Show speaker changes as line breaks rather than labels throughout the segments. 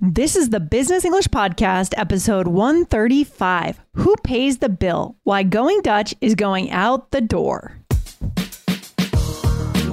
This is the Business English Podcast, episode 135 Who Pays the Bill? Why Going Dutch is Going Out the Door.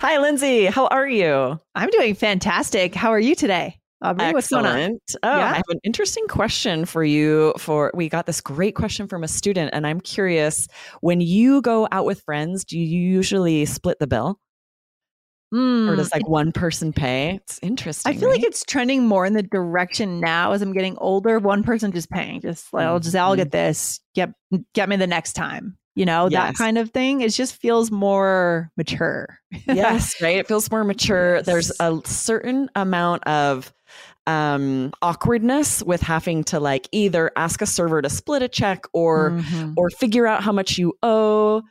Hi, Lindsay. How are you?
I'm doing fantastic. How are you today? Uh, Aubrey,
Excellent.
what's going on?
Oh,
Yeah?
I have an interesting question for you. For we got this great question from a student, and I'm curious. When you go out with friends, do you usually split the bill, or
Mm,
does like one person pay? It's interesting.
I feel like it's trending more in the direction now as I'm getting older. One person just paying, just like I'll mm, just I'll get mm. this. Get get me the next time. You know that kind of thing. It just feels more mature.
yes, right. It feels more mature. There's a certain amount of um awkwardness with having to like either ask a server to split a check or
Mhm.
or figure out how much you owe.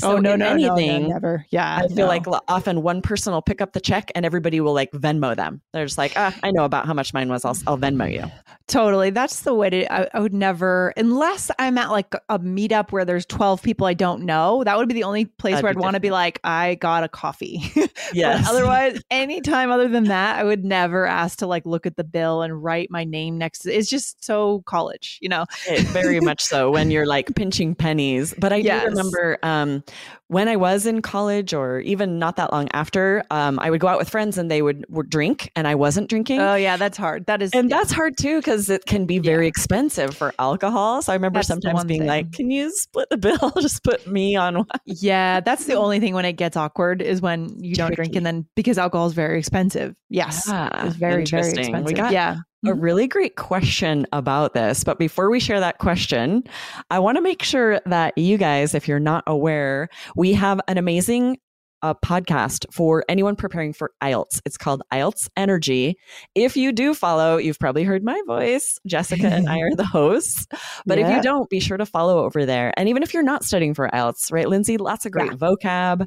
So
oh no, no, no,
anything,
no, never. Yeah,
I feel
no.
like often one person will pick up the check and everybody will like Venmo them. They're just like, ah, I know about how much mine was. I'll, I'll Venmo you.
Totally. That's the way to, I, I would never, unless I'm at like a meetup where there's 12 people I don't know, that would be the only place
That'd
where I'd want to be like, I got a coffee.
Yes.
Otherwise, anytime other than that, I would never ask to like look at the bill and write my name next to It's just so college, you know?
It- very much so when you're like pinching pennies. But I
Yes.
do remember um, when I was in college or even not that long after, um, I would go out with friends and they would, would drink and I wasn't drinking.
Oh, yeah, that's hard. That is,
and that's hard too because it can be very expensive for alcohol. So I remember
That's
sometimes being
thing.
like, "Can you split the bill? Just put me on one."
yeah, that's the only thing when it gets awkward is when you don't drink and then because alcohol is very expensive. Yes.
Ah,
it's very, very expensive.
We got
yeah.
a really great question about this. But before we share that question, I want to make sure that you guys, if you're not aware, we have an amazing uh, podcast for anyone preparing for IELTS. It's called IELTS Energy. If you do follow, you've probably heard my voice. Jessica and I are the hosts. But if you don't, be sure to follow over there. And even if you're not studying for IELTS, right, Lindsay, lots of great vocab.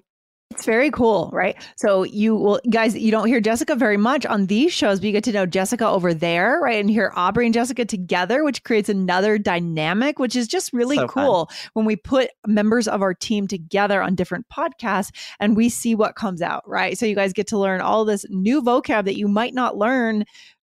It's very cool, right? So you will, guys, you don't hear Jessica very much on these shows, but you get to know Jessica over there, right? And hear Aubrey and Jessica together, which creates another dynamic, which is just really
So fun.
cool when we put members of our team together on different podcasts and we see what comes out, right? So you guys get to learn all this new vocab that you might not learn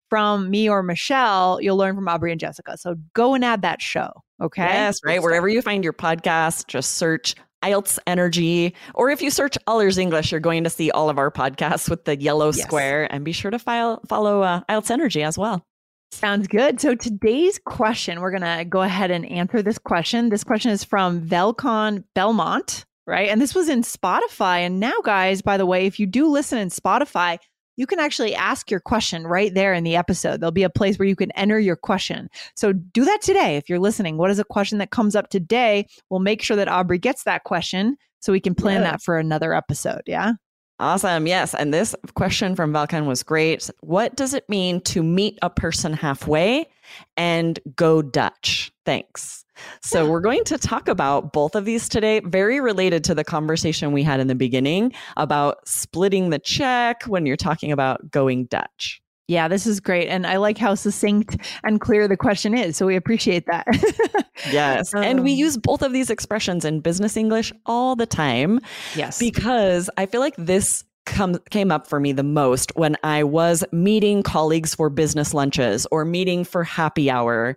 from me or Michelle. You'll learn from Aubrey and Jessica. So go and add that show, okay?
Yes, right. Wherever you find your podcast, just search IELTS Energy. Or if you search All Ears English, you're going to see all of our podcasts with the yellow
Yes.
square. And be sure to file, follow uh, IELTS Energy as well.
Sounds good. So today's question, we're going to go ahead and answer this question. This question is from Velcon Belmont, right? And this was in Spotify. And now, guys, by the way, if you do listen in Spotify, you can actually ask your question right there in the episode. There'll be a place where you can enter your question. So do that today. If you're listening, what is a question that comes up today? We'll make sure that Aubrey gets that question so we can plan
Yeah.
that for another episode. Yeah.
Awesome. Yes. And this question from Valkan was great. What does it mean to meet a person halfway and go Dutch? Thanks. So, we're going to talk about both of these today, very related to the conversation we had in the beginning about splitting the check when you're talking about going Dutch.
Yeah, this is great. And I like how succinct and clear the question is. So we appreciate that.
Yes. and we
Um,
use both of these expressions in business English all the time
yes.
because I feel like this come, came up for me the most when I was meeting colleagues for business lunches or meeting for happy hour.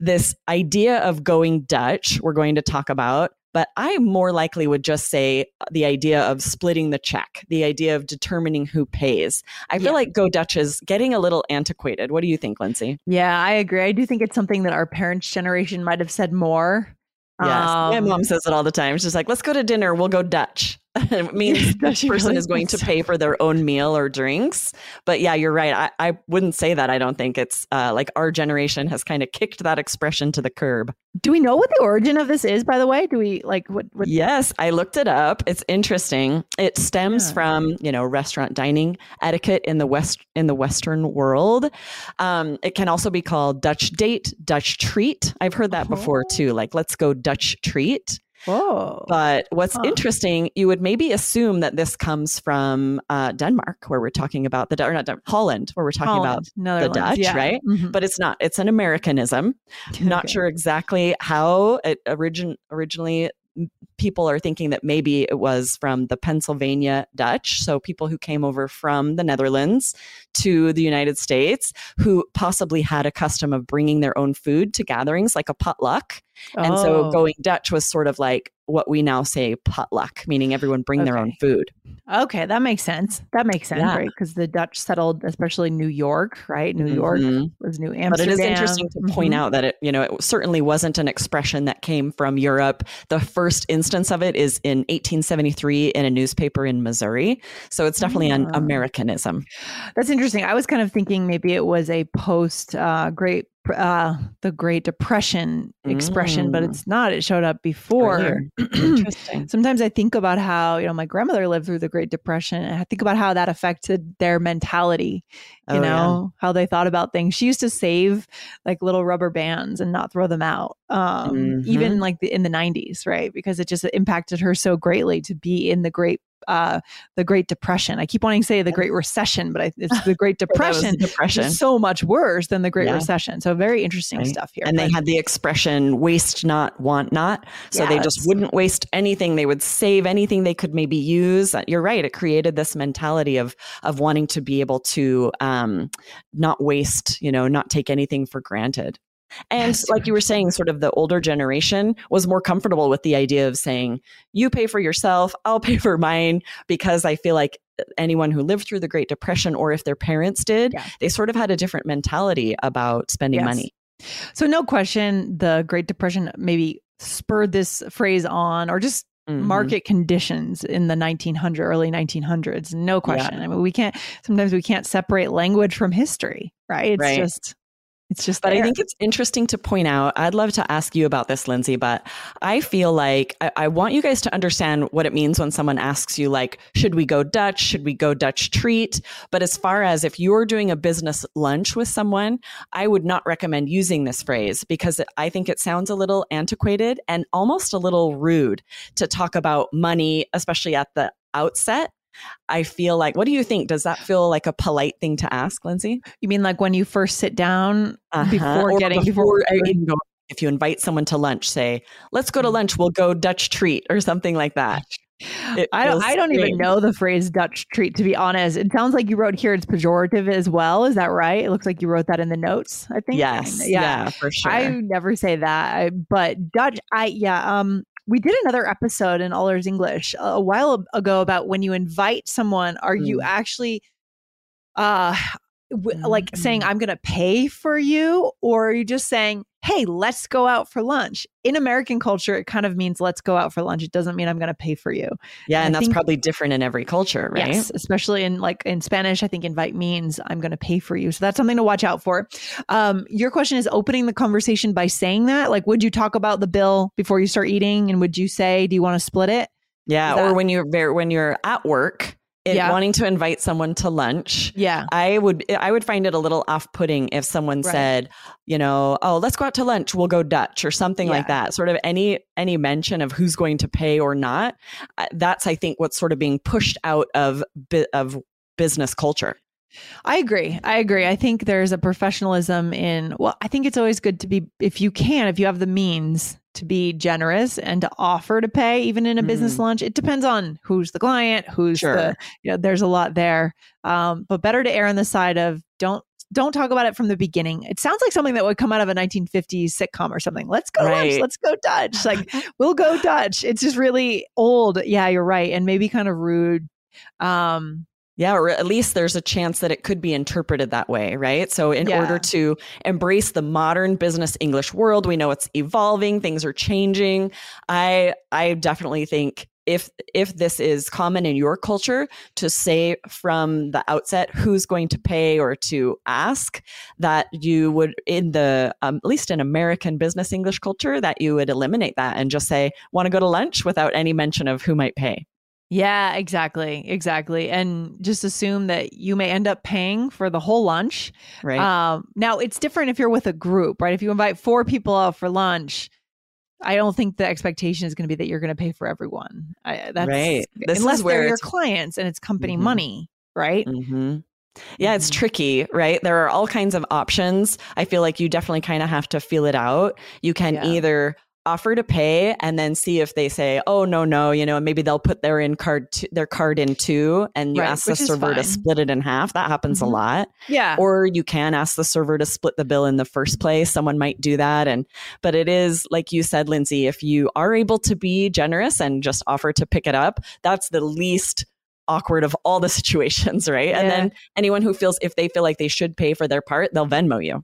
This idea of going Dutch, we're going to talk about, but I more likely would just say the idea of splitting the check, the idea of determining who pays. I feel
Yeah.
like Go Dutch is getting a little antiquated. What do you think, Lindsay?
Yeah, I agree. I do think it's something that our parents' generation might have said more.
Yes. My
Um,
mom says it all the time. She's like, let's go to dinner. We'll go Dutch. it means
she
person
really?
is going to pay for their own meal or drinks. But yeah, you're right. I, I wouldn't say that. I don't think it's uh, like our generation has kind of kicked that expression to the curb.
Do we know what the origin of this is, by the way? Do we like what? what
Yes, I looked it up. It's interesting. It stems
Yeah.
from you know restaurant dining etiquette in the west in the Western world. Um, it can also be called Dutch date, Dutch treat. I've heard that before
Oh.
too. Like let's go Dutch treat.
Whoa.
But what's
Huh.
interesting, you would maybe assume that this comes from uh, Denmark, where we're talking about the or not Den- Holland, where we're talking about.
the
Dutch,
yeah.
right?
Mhm.
But it's not. It's an Americanism. Not sure exactly how it origin originally. People are thinking that maybe it was from the Pennsylvania Dutch, so people who came over from the Netherlands to the United States, who possibly had a custom of bringing their own food to gatherings, like a potluck. And so
Oh,
going Dutch was sort of like what we now say potluck, meaning everyone bring their own food.
okay, that makes sense. That makes sense,
Yeah.
right? Because the Dutch settled, especially New York, right? New York
Mhm.
was New Amsterdam.
But it is interesting to point
Mhm.
out that it, you know, it certainly wasn't an expression that came from Europe. The first instance of it is in 1873 in a newspaper in Missouri. So it's definitely an
Ah.
Americanism.
That's interesting. I was kind of thinking maybe it was a post uh, Great uh, the Great Depression expression, but
Mm.
it's not. It showed up before.
Interesting.
Sometimes I think about how you know my grandmother lived through the Great Depression, and I think about how that affected their mentality. You
Oh, yeah.
know how they thought about things. She used to save like little rubber bands and not throw them out, um,
Mhm.
even like the, in the '90s, right? Because it just impacted her so greatly to be in the Great. Uh, the Great Depression. I keep wanting to say the Great Recession, but I, it's the Great Depression.
Depression.
so much worse than the Great
Yeah.
Recession. So very interesting
Right.
stuff here.
And they had the expression waste not, want not. So
Yeah,
they just wouldn't waste anything. They would save anything they could maybe use. Uh, You're right. It created this mentality of of wanting to be able to um, not waste, you know, not take anything for granted. And like you were saying, sort of the older generation was more comfortable with the idea of saying, you pay for yourself, I'll pay for mine, because I feel like uh, anyone who lived through the Great Depression or if their parents did,
Yeah.
they sort of had a different mentality about spending
Yes.
money.
So no question, the Great Depression maybe spurred this phrase on, or just
Mhm.
market conditions in the 1900 early 1900s. No question. I mean, we can't. Sometimes we can't separate language from history, right? It's
Right.
just, it's just.
But I think it's interesting to point out. I'd love to ask you about this, Lindsay, but I feel like I, I want you guys to understand what it means when someone asks you, like, should we go Dutch? Should we go Dutch treat? But as far as if you're doing a business lunch with someone, I would not recommend using this phrase because I think it sounds a little antiquated and almost a little rude to talk about money, especially at the outset. I feel like, what do you think? Does that feel like a polite thing to ask, Lindsay?
you mean like when you first sit down
Uh-huh.
before
Or
getting
before,
before.
If you invite someone to lunch, say, "Let's go to lunch. We'll go Dutch treat" or something like that. It
I don't, I don't even know the phrase Dutch treat, to be honest. It sounds like you wrote here it's pejorative as well. Is that right? It looks like you wrote that in the notes, I think.
Yes, yeah, for sure.
I never say that. I, but Dutch, I, yeah, um, we did another episode in All Ears English a, while ago about when you invite someone, are you
Mm.
actually, uh, w- like saying,
Mm.
I'm going to pay for you, or are you just saying, hey, let's go out for lunch? In American culture, it kind of means let's go out for lunch. It doesn't mean I'm going to pay for you.
yeah,
I
and that's
think-
probably different in every culture, right?
Yes, especially in like in Spanish, I think invite means I'm going to pay for you. So that's something to watch out for. Um, your question is opening the conversation by saying that. Like, would you talk about the bill before you start eating, and would you say, do you want to split it?
Yeah,
Is
or when you're very, when you're at work,
Yeah.
wanting to invite someone to lunch.
Yeah,
I would I would find it a little off-putting if someone
Right.
said, you know, oh, let's go out to lunch, we'll go Dutch or something like that. Sort of any any mention of who's going to pay or not. That's I think what's sort of being pushed out of of business culture.
I agree. I agree. I think there's a professionalism in. Well, I think it's always good to be if you can, if you have the means to be generous and to offer to pay even in a business lunch it depends on who's the client who's
Sure.
the you know there's a lot there um, but better to err on the side of don't don't talk about it from the beginning. It sounds like something that would come out of a 1950s sitcom or something. Let's go
Right.
Dutch. Let's go Dutch. Like we'll go Dutch. It's just really old. Yeah, you're right, and maybe kind of rude. Um,
Yeah, or at least there's a chance that it could be interpreted that way, right? So, in
Yeah.
order to embrace the modern business English world, we know it's evolving, things are changing. I I definitely think if if this is common in your culture to say from the outset who's going to pay or to ask that you would in the um, at least in American business English culture that you would eliminate that and just say want to go to lunch without any mention of who might pay.
Yeah, exactly. Exactly. And just assume that you may end up paying for the whole lunch.
Right.
Um, now, it's different if you're with a group, right? If you invite four people out for lunch, I don't think the expectation is going to be that you're going to pay for everyone. I, that's,
Right. This is
unless they're your clients and it's company
Mhm.
money, right?
hmm Yeah, it's
Mhm.
tricky, right? There are all kinds of options. I feel like you definitely kind of have to feel it out. You can
Yeah.
either offer to pay and then see if they say, "Oh no, no," you know, maybe they'll put their in card t- their card in two, and you
Right,
ask the server to split it in half. That happens
Mhm.
a lot.
Yeah.
Or you can ask the server to split the bill in the first place. Someone might do that, and but it is like you said, Lindsay. If you are able to be generous and just offer to pick it up, that's the least awkward of all the situations, right? And then anyone who feels if they feel like they should pay for their part, they'll Venmo you.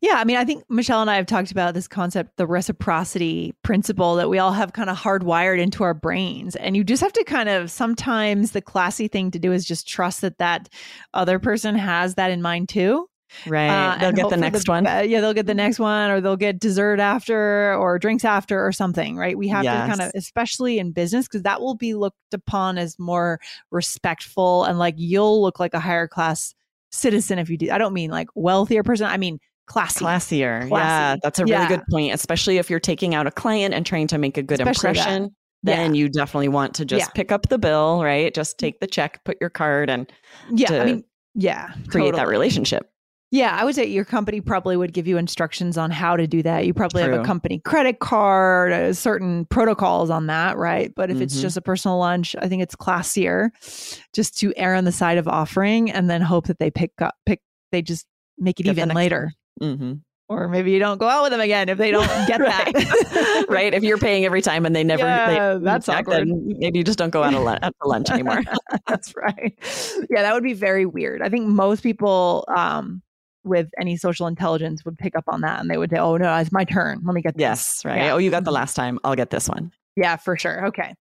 Yeah, I mean, I think Michelle and I have talked about this concept, the reciprocity principle that we all have kind of hardwired into our brains. And you just have to kind of sometimes the classy thing to do is just trust that that other person has that in mind too.
Right.
Uh,
they'll get the next one.
be- yeah, they'll get the next one, or they'll get dessert after, or drinks after, or something. Right? We have to kind of, especially in business, because that will be looked upon as more respectful, and like you'll look like a higher class citizen if you do. I don't mean like wealthier person. I mean classy.
Classier. Yeah, that's a really
Yeah.
good point, especially if you're taking out a client and trying to make a good
Especially that.
impression. Then you definitely want to just
Yeah.
pick up the bill, right? Just take the check, put your card, and
Yeah, I mean, yeah,
create that relationship.
Yeah, I would say your company probably would give you instructions on how to do that. You probably have a company credit card, uh, certain protocols on that, right? But if it's
Mhm.
just a personal lunch, I think it's classier just to err on the side of offering and then hope that they pick up, pick, they just make it
Get
even later.
Hmm
Or maybe you don't go out with them again if they don't get that.
right. If you're paying every time and they never,
Yeah,
they,
that's
check,
awkward.
then maybe you just don't go out, of lunch, out to lunch anymore.
That's right. Yeah, that would be very weird. I think most people um, with any social intelligence would pick up on that and they would say, oh, no, it's my turn. Let me get this.
yes. Right.
Yeah.
Oh, you got the last time. I'll get this one.
Yeah, for sure. Okay.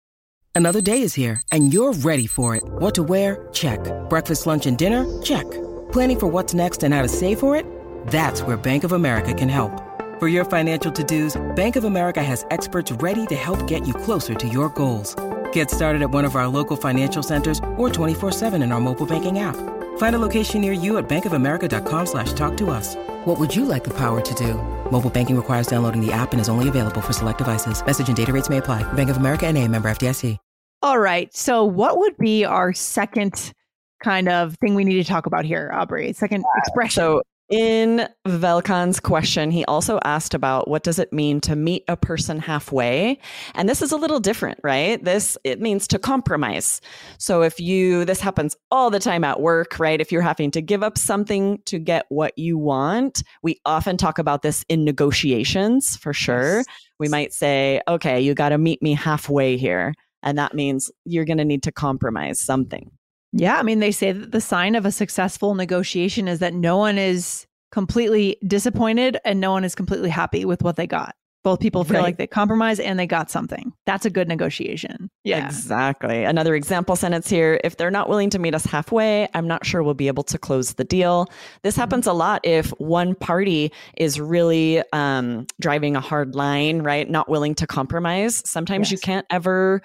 Another day is here, and you're ready for it. What to wear? Check. Breakfast, lunch, and dinner? Check. Planning for what's next and how to save for it? That's where Bank of America can help. For your financial to-dos, Bank of America has experts ready to help get you closer to your goals. Get started at one of our local financial centers or 24-7 in our mobile banking app. Find a location near you at bankofamerica.com slash talk to us. What would you like the power to do? Mobile banking requires downloading the app and is only available for select devices. Message and data rates may apply. Bank of America and a member FDIC.
All right. So, what would be our second kind of thing we need to talk about here, Aubrey? Second expression.
So in Velkan's question, he also asked about what does it mean to meet a person halfway? And this is a little different, right? This it means to compromise. So if you this happens all the time at work, right? If you're having to give up something to get what you want, we often talk about this in negotiations for sure.
Yes.
We might say, "Okay, you got to meet me halfway here." And that means you're going to need to compromise something.
Yeah, I mean, they say that the sign of a successful negotiation is that no one is completely disappointed and no one is completely happy with what they got. Both people feel
Right.
like they compromised and they got something. That's a good negotiation. Yeah.
Exactly. Another example sentence here. If they're not willing to meet us halfway, I'm not sure we'll be able to close the deal. This
Mm-hmm.
happens a lot if one party is really um, driving a hard line, right? Not willing to compromise. Sometimes you can't ever,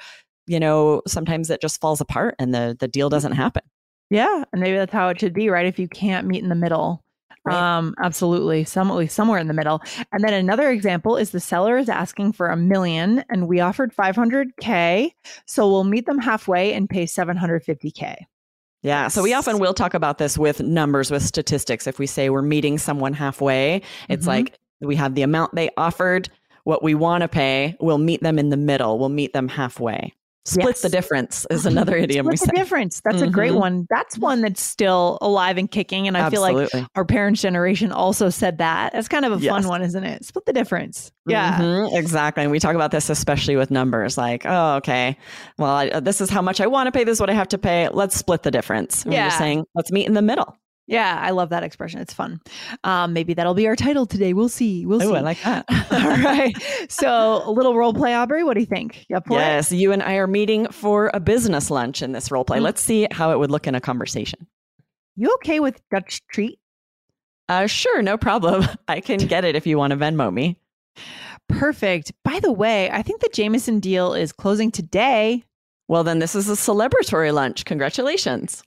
you know, sometimes it just falls apart and the, the deal doesn't happen.
Yeah. And maybe that's how it should be, right? If you can't meet in the middle.
Right.
Um, absolutely. Some, somewhere in the middle. And then another example is the seller is asking for a million and we offered 500K. So we'll meet them halfway and pay 750K.
Yeah. So we often will talk about this with numbers, with statistics. If we say we're meeting someone halfway, it's
Mhm.
like we have the amount they offered, what we want to pay, we'll meet them in the middle, we'll meet them halfway. Split
Yes.
the difference is another idiom we
Split
say.
the difference. That's a great
Mhm.
one. That's one that's still alive and kicking. And I feel like our parents' generation also said that. That's kind of a fun one, isn't it? Split the difference. Yeah.
Mhm, exactly. And we talk about this especially with numbers like, oh, okay, well, I, uh, this is how much I want to pay. This is what I have to pay. Let's split the difference. And We're
Yeah.
just saying, let's meet in the middle.
Yeah. I love that expression. It's fun. Um, maybe that'll be our title today. We'll see. We'll see.
Oh, I like that.
All right. So a little role play, Aubrey. What do you think? You up for it?
yes, you and I are meeting for a business lunch in this role play.
Mm.
Let's see how it would look in a conversation.
You okay with Dutch treat?
Uh, sure, no problem. I can get it if you want to Venmo me.
Perfect. By the way, I think the Jameson deal is closing today.
Well, then this is a celebratory lunch. Congratulations.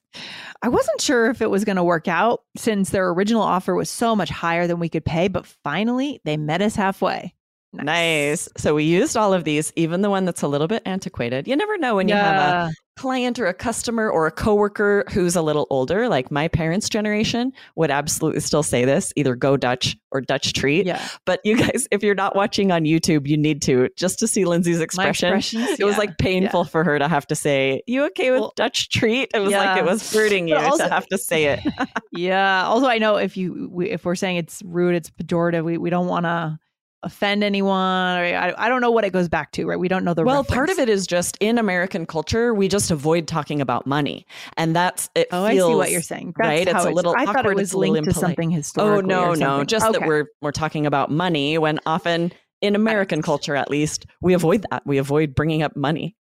I wasn't sure if it was going to work out since their original offer was so much higher than we could pay, but finally they met us halfway.
Nice. So we used all of these, even the one that's a little bit antiquated. You never know when you have a
Yeah.
Client or a customer or a coworker who's a little older, like my parents' generation would absolutely still say this, either go Dutch or Dutch treat.
Yeah.
But you guys, if you're not watching on YouTube, you need to just to see Lindsay's expression. It was like painful for her to have to say, "You okay with
Well,
Dutch treat?" It was like it was hurting you
also-
to have to say it.
Yeah. Also, I know if you we, if we're saying it's rude, it's pejorative. We we don't want to offend anyone. Or I I don't know what it goes back to. Right. We don't know the.
well, part of it is just in American culture, we just avoid talking about money, and that's it.
Oh,
feels,
I see what you're saying. That's
right? It's a little
I thought it was linked to something
oh,
historical Oh
no, no, just that we're we're talking about money when often in American culture, at least, we avoid that. We avoid bringing up money.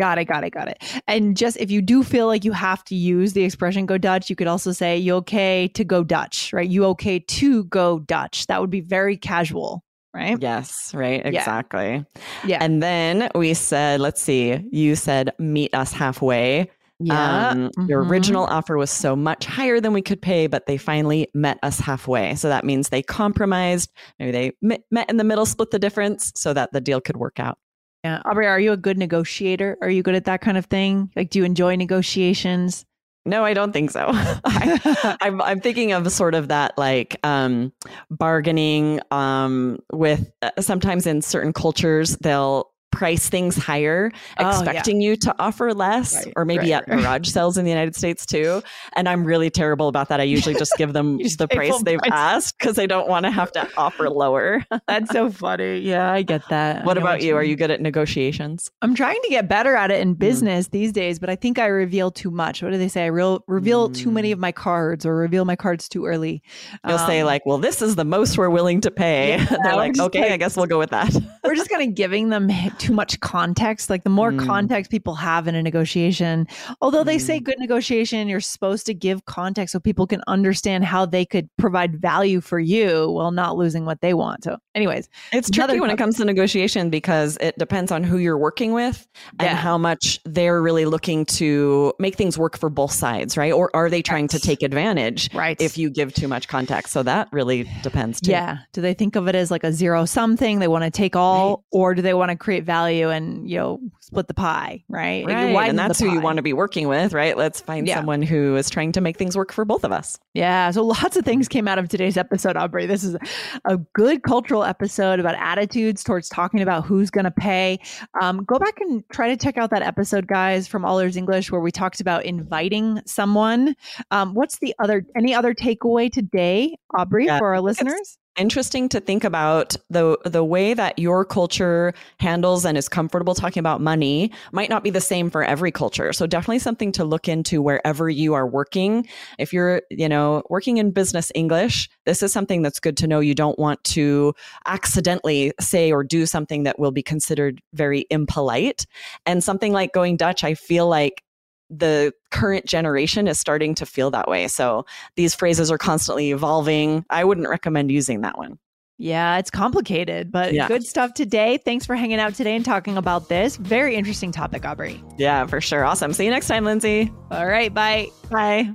Got it, got it, got it. And just if you do feel like you have to use the expression go Dutch, you could also say you okay to go Dutch, right? You okay to go Dutch. That would be very casual, right?
Yes, right, exactly.
Yeah.
And then we said, let's see, you said meet us halfway.
yeah.
Um, Your
Mhm.
original offer was so much higher than we could pay, but they finally met us halfway. So that means they compromised. Maybe they met in the middle, split the difference so that the deal could work out.
Yeah. Aubrey, are you a good negotiator? Are you good at that kind of thing? Like, do you enjoy negotiations?
No, I don't think so. I, I'm, I'm thinking of sort of that like um, bargaining um, with uh, sometimes in certain cultures, they'll price things higher,
Oh, yeah.
expecting you to offer less,
Right,
or maybe
right,
at
right.
garage sales in the United States too. And I'm really terrible about that. I usually just give them the price they've
price.
asked because I don't want to have to offer lower.
That's so funny. Yeah, I get that.
What about you? Are you good at negotiations?
I'm trying to get better at it in business these days, but I think I reveal too much. What do they say? I real, reveal too many of my cards or reveal my cards too early.
You'll say
Um,
like, "Well, this is the most we're willing to pay."
Yeah,
They're like, "Okay,
like-
I guess we'll go with that."
we're just kind of giving them too much context. Like the more
Mm.
context people have in a negotiation, although they say
Mm.
good negotiation, you're supposed to give context so people can understand how they could provide value for you while not losing what they want. So, anyways,
It's tricky when it comes to negotiation because it depends on who you're working with and how much they're really looking to make things work for both sides, right? Or are they trying to take advantage
right.
if you give too much context? So that really depends too.
Yeah. Do they think of it as like a zero sum thing? They want to take all, or do they want to create value and, you know, split the pie, right?
Right. And that's who you want to be working with, right? Let's find
Yeah.
someone who is trying to make things work for both of us.
Yeah. So lots of things came out of today's episode, Aubrey. This is a good cultural episode about attitudes towards talking about who's going to pay. Um, go back and try to check out that episode, guys, from All Ears English, where we talked about inviting someone. Um, what's the other, any other takeaway today, Aubrey,
Yeah,
for our
I think it's-
listeners?
Interesting to think about the the way that your culture handles and is comfortable talking about money might not be the same for every culture. So definitely something to look into wherever you are working. If you're, you know, working in business English, this is something that's good to know. You don't want to accidentally say or do something that will be considered very impolite. And something like going Dutch, I feel like the current generation is starting to feel that way. So these phrases are constantly evolving. I wouldn't recommend using that one.
Yeah, it's complicated, but
Yeah.
good stuff today. Thanks for hanging out today and talking about this. Very interesting topic, Aubrey.
Yeah, for sure. Awesome. See you next time, Lindsay.
All right, bye.
Bye.